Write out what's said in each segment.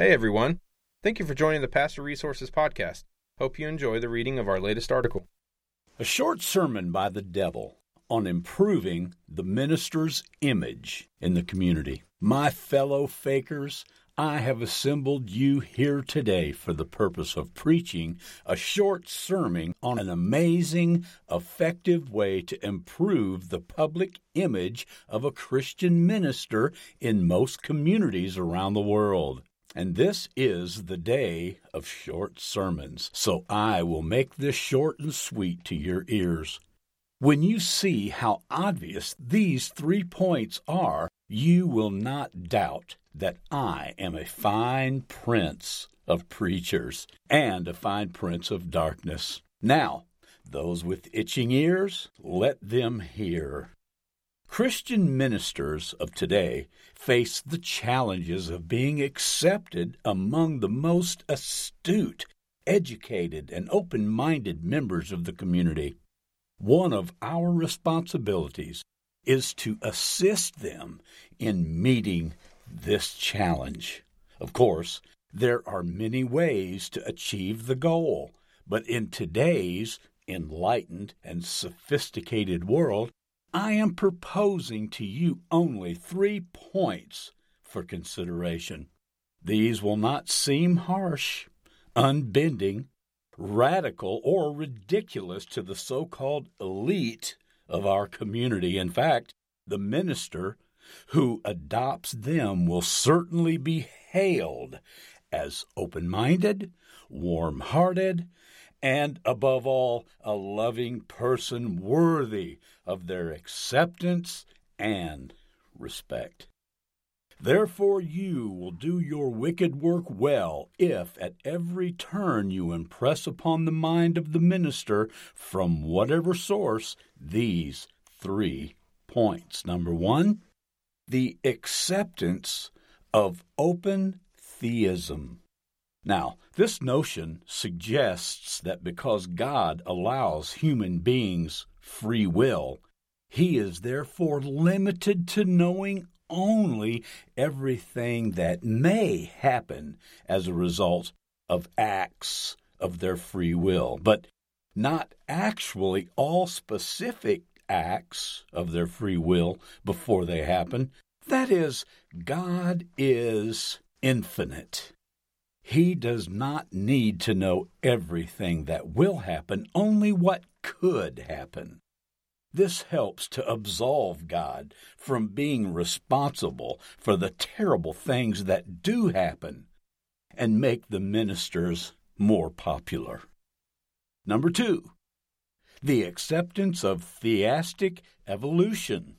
Hey everyone. Thank you for joining the Pastor Resources Podcast. Hope you enjoy the reading of our latest article. A short sermon by the devil on improving the minister's image in the community. My fellow fakers, I have assembled you here today for the purpose of preaching a short sermon on an amazing, effective way to improve the public image of a Christian minister in most communities around the world. And this is the day of short sermons, so I will make this short and sweet to your ears. When you see how obvious these three points are, you will not doubt that I am a fine prince of preachers and a fine prince of darkness. Now, those with itching ears, let them hear. Christian ministers of today face the challenges of being accepted among the most astute, educated, and open minded members of the community. One of our responsibilities is to assist them in meeting this challenge. Of course, there are many ways to achieve the goal, but in today's enlightened and sophisticated world, I am proposing to you only three points for consideration. These will not seem harsh, unbending, radical, or ridiculous to the so called elite of our community. In fact, the minister who adopts them will certainly be hailed as open minded, warm hearted, and above all, a loving person worthy of their acceptance and respect. Therefore, you will do your wicked work well if at every turn you impress upon the mind of the minister, from whatever source, these three points. Number one, the acceptance of open theism. Now, this notion suggests that because God allows human beings free will, he is therefore limited to knowing only everything that may happen as a result of acts of their free will, but not actually all specific acts of their free will before they happen. That is, God is infinite. He does not need to know everything that will happen, only what could happen. This helps to absolve God from being responsible for the terrible things that do happen and make the ministers more popular. Number two, the acceptance of theistic evolution.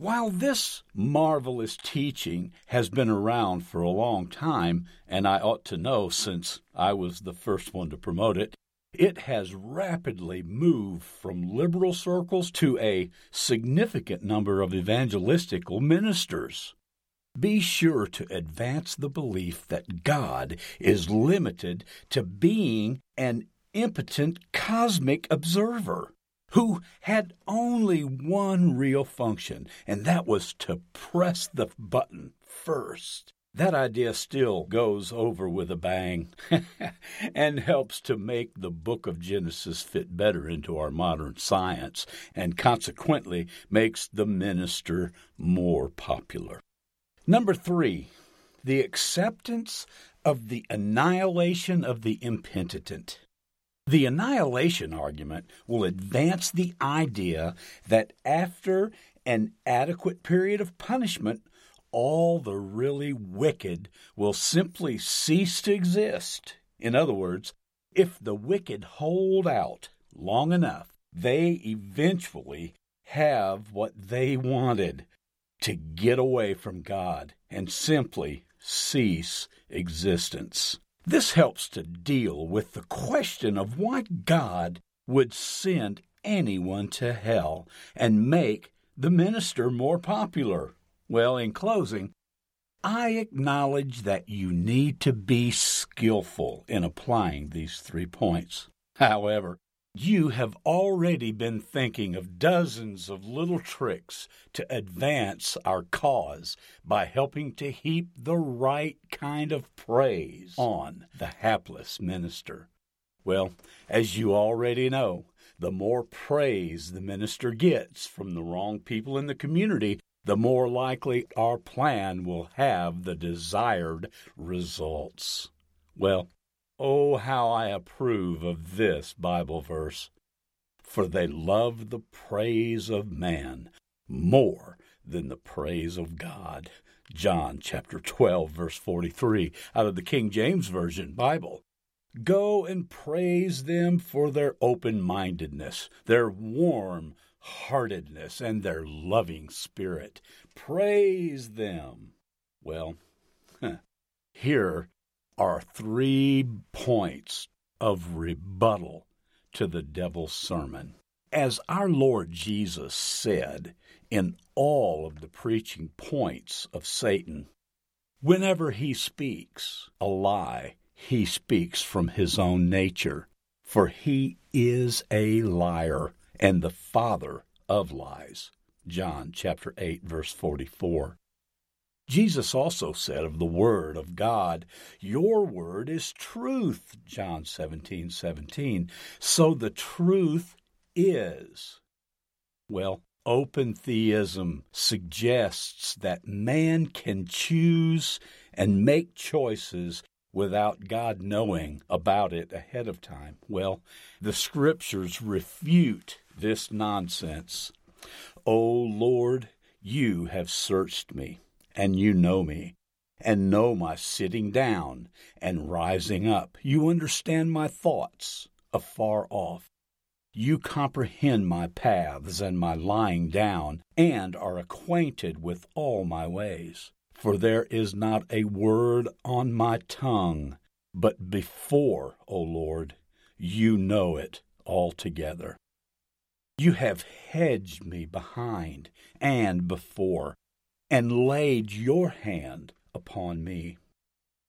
While this marvelous teaching has been around for a long time, and I ought to know since I was the first one to promote it, it has rapidly moved from liberal circles to a significant number of evangelistical ministers. Be sure to advance the belief that God is limited to being an impotent cosmic observer who had only one real function, and that was to press the button first. That idea still goes over with a bang and helps to make the book of Genesis fit better into our modern science and consequently makes the minister more popular. Number three, the acceptance of the annihilation of the impenitent. The annihilation argument will advance the idea that after an adequate period of punishment, all the really wicked will simply cease to exist. In other words, if the wicked hold out long enough, they eventually have what they wanted to get away from God and simply cease existence. This helps to deal with the question of why God would send anyone to hell and make the minister more popular. Well, in closing, I acknowledge that you need to be skillful in applying these three points. However, You have already been thinking of dozens of little tricks to advance our cause by helping to heap the right kind of praise on the hapless minister. Well, as you already know, the more praise the minister gets from the wrong people in the community, the more likely our plan will have the desired results. Well, Oh, how I approve of this Bible verse. For they love the praise of man more than the praise of God. John chapter 12, verse 43, out of the King James Version Bible. Go and praise them for their open mindedness, their warm heartedness, and their loving spirit. Praise them. Well, here are three points of rebuttal to the devil's sermon. As our Lord Jesus said in all of the preaching points of Satan, whenever he speaks a lie, he speaks from his own nature, for he is a liar and the father of lies. John chapter 8 verse 44. Jesus also said of the Word of God, Your Word is truth, John 17, 17. So the truth is. Well, open theism suggests that man can choose and make choices without God knowing about it ahead of time. Well, the scriptures refute this nonsense. O Lord, you have searched me and you know me, and know my sitting down and rising up. You understand my thoughts afar off. You comprehend my paths and my lying down, and are acquainted with all my ways. For there is not a word on my tongue, but before, O Lord, you know it altogether. You have hedged me behind and before and laid your hand upon me.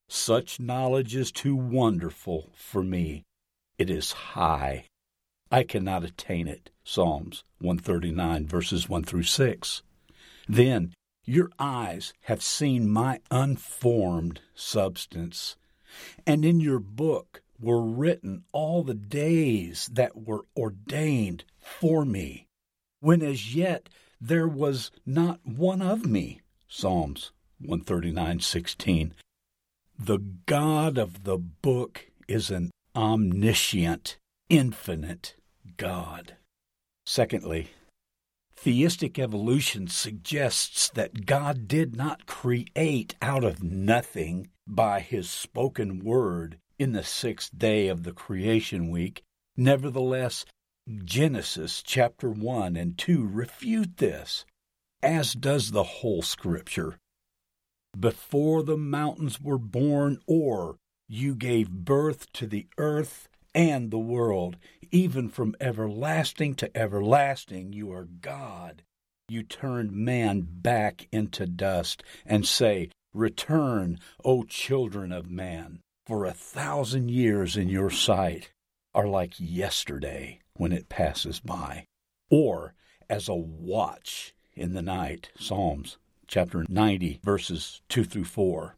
Such knowledge is too wonderful for me. It is high. I cannot attain it. Psalms 139, verses 1 through 6. Then your eyes have seen my unformed substance, and in your book were written all the days that were ordained for me, when as yet there was not one of me. Psalms 139:16. The God of the book is an omniscient, infinite God. Secondly, theistic evolution suggests that God did not create out of nothing by his spoken word in the sixth day of the creation week. Nevertheless, Genesis chapter 1 and 2 refute this, as does the whole scripture. Before the mountains were born, or you gave birth to the earth and the world, even from everlasting to everlasting, you are God. You turned man back into dust and say, Return, O children of man, for a thousand years in your sight are like yesterday when it passes by, or as a watch in the night. Psalms chapter 90, verses 2 through 4.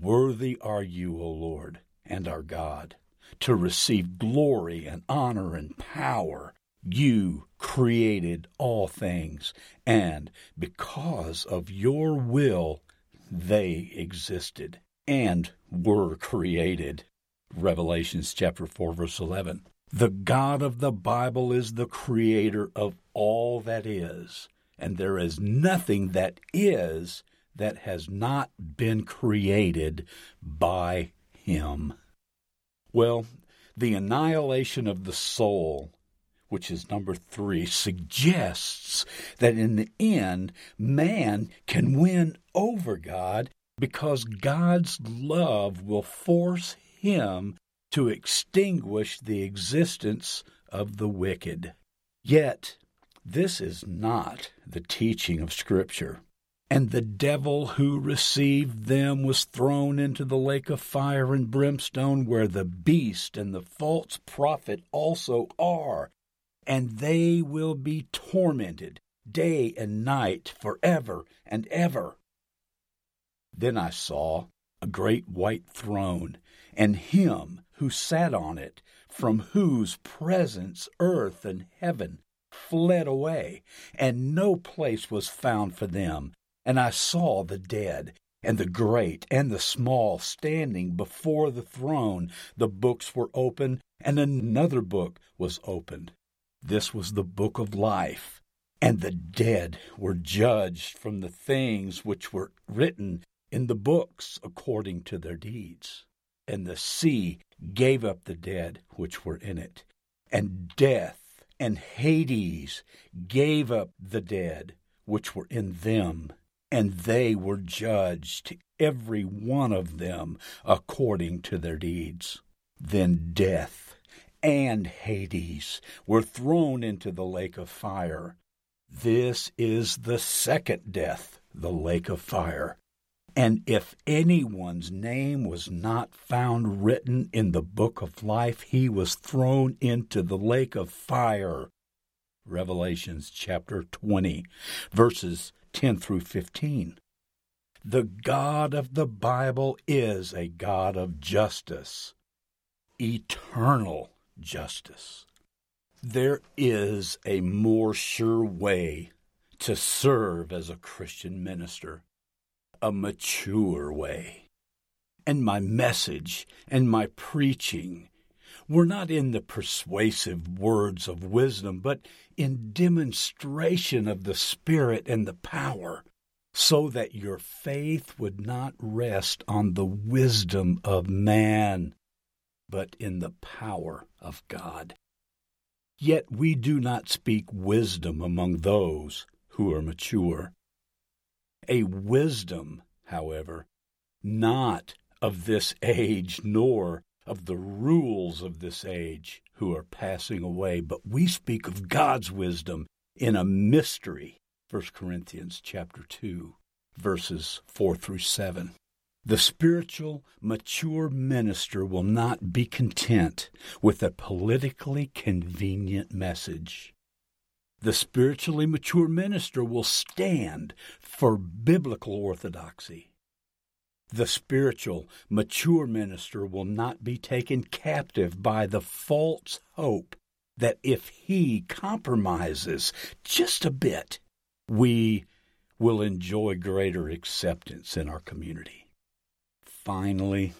Worthy are you, O Lord, and our God, to receive glory and honor and power. You created all things, and because of your will, they existed and were created. Revelations chapter 4 verse 11. The God of the Bible is the creator of all that is, and there is nothing that is that has not been created by him. Well, the annihilation of the soul, which is number three, suggests that in the end, man can win over God because God's love will force him to extinguish the existence of the wicked. Yet, this is not the teaching of Scripture. And the devil who received them was thrown into the lake of fire and brimstone, where the beast and the false prophet also are, and they will be tormented day and night forever and ever. Then I saw a great white throne, and him who sat on it, from whose presence earth and heaven fled away, and no place was found for them. And I saw the dead, and the great and the small, standing before the throne. The books were open, and another book was opened. This was the book of life. And the dead were judged from the things which were written in the books according to their deeds. And the sea gave up the dead which were in it, and death and Hades gave up the dead which were in them and they were judged, every one of them, according to their deeds. Then death and Hades were thrown into the lake of fire. This is the second death, the lake of fire. And if anyone's name was not found written in the book of life, he was thrown into the lake of fire. Revelations chapter 20, verses 10 through 15. The God of the Bible is a God of justice, eternal justice. There is a more sure way to serve as a Christian minister, a mature way. And my message and my preaching were not in the persuasive words of wisdom, but in demonstration of the Spirit and the power, so that your faith would not rest on the wisdom of man, but in the power of God. Yet we do not speak wisdom among those who are mature. A wisdom, however, not of this age, nor of the rules of this age who are passing away, but we speak of God's wisdom in a mystery. 1 Corinthians chapter 2 verses 4 through 7. The spiritual, mature minister will not be content with a politically convenient message. The spiritually mature minister will stand for biblical orthodoxy. The spiritual, mature minister will not be taken captive by the false hope that if he compromises just a bit, we will enjoy greater acceptance in our community. Finally,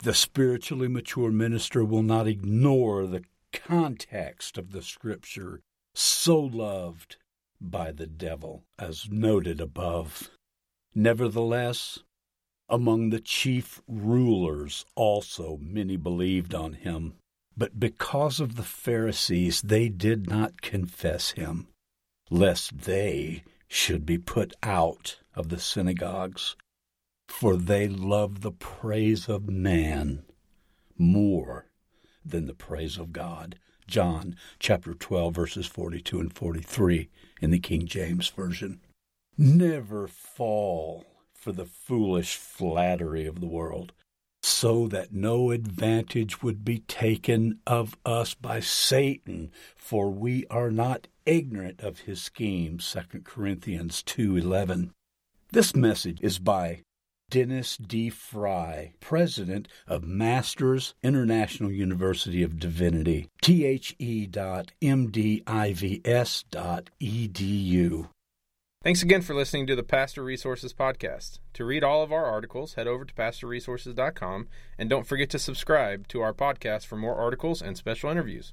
the spiritually mature minister will not ignore the context of the scripture so loved by the devil, as noted above. Nevertheless, among the chief rulers also many believed on him, but because of the Pharisees they did not confess him, lest they should be put out of the synagogues. For they love the praise of man more than the praise of God. John chapter 12, verses 42 and 43 in the King James Version. Never fall for the foolish flattery of the world, so that no advantage would be taken of us by Satan, for we are not ignorant of his schemes. 2 Corinthians 2:11. This message is by Dennis D. Frey, president of Masters International University of Divinity, the.mdivs.edu. Thanks again for listening to the Pastor Resources Podcast. To read all of our articles, head over to pastorresources.com and don't forget to subscribe to our podcast for more articles and special interviews.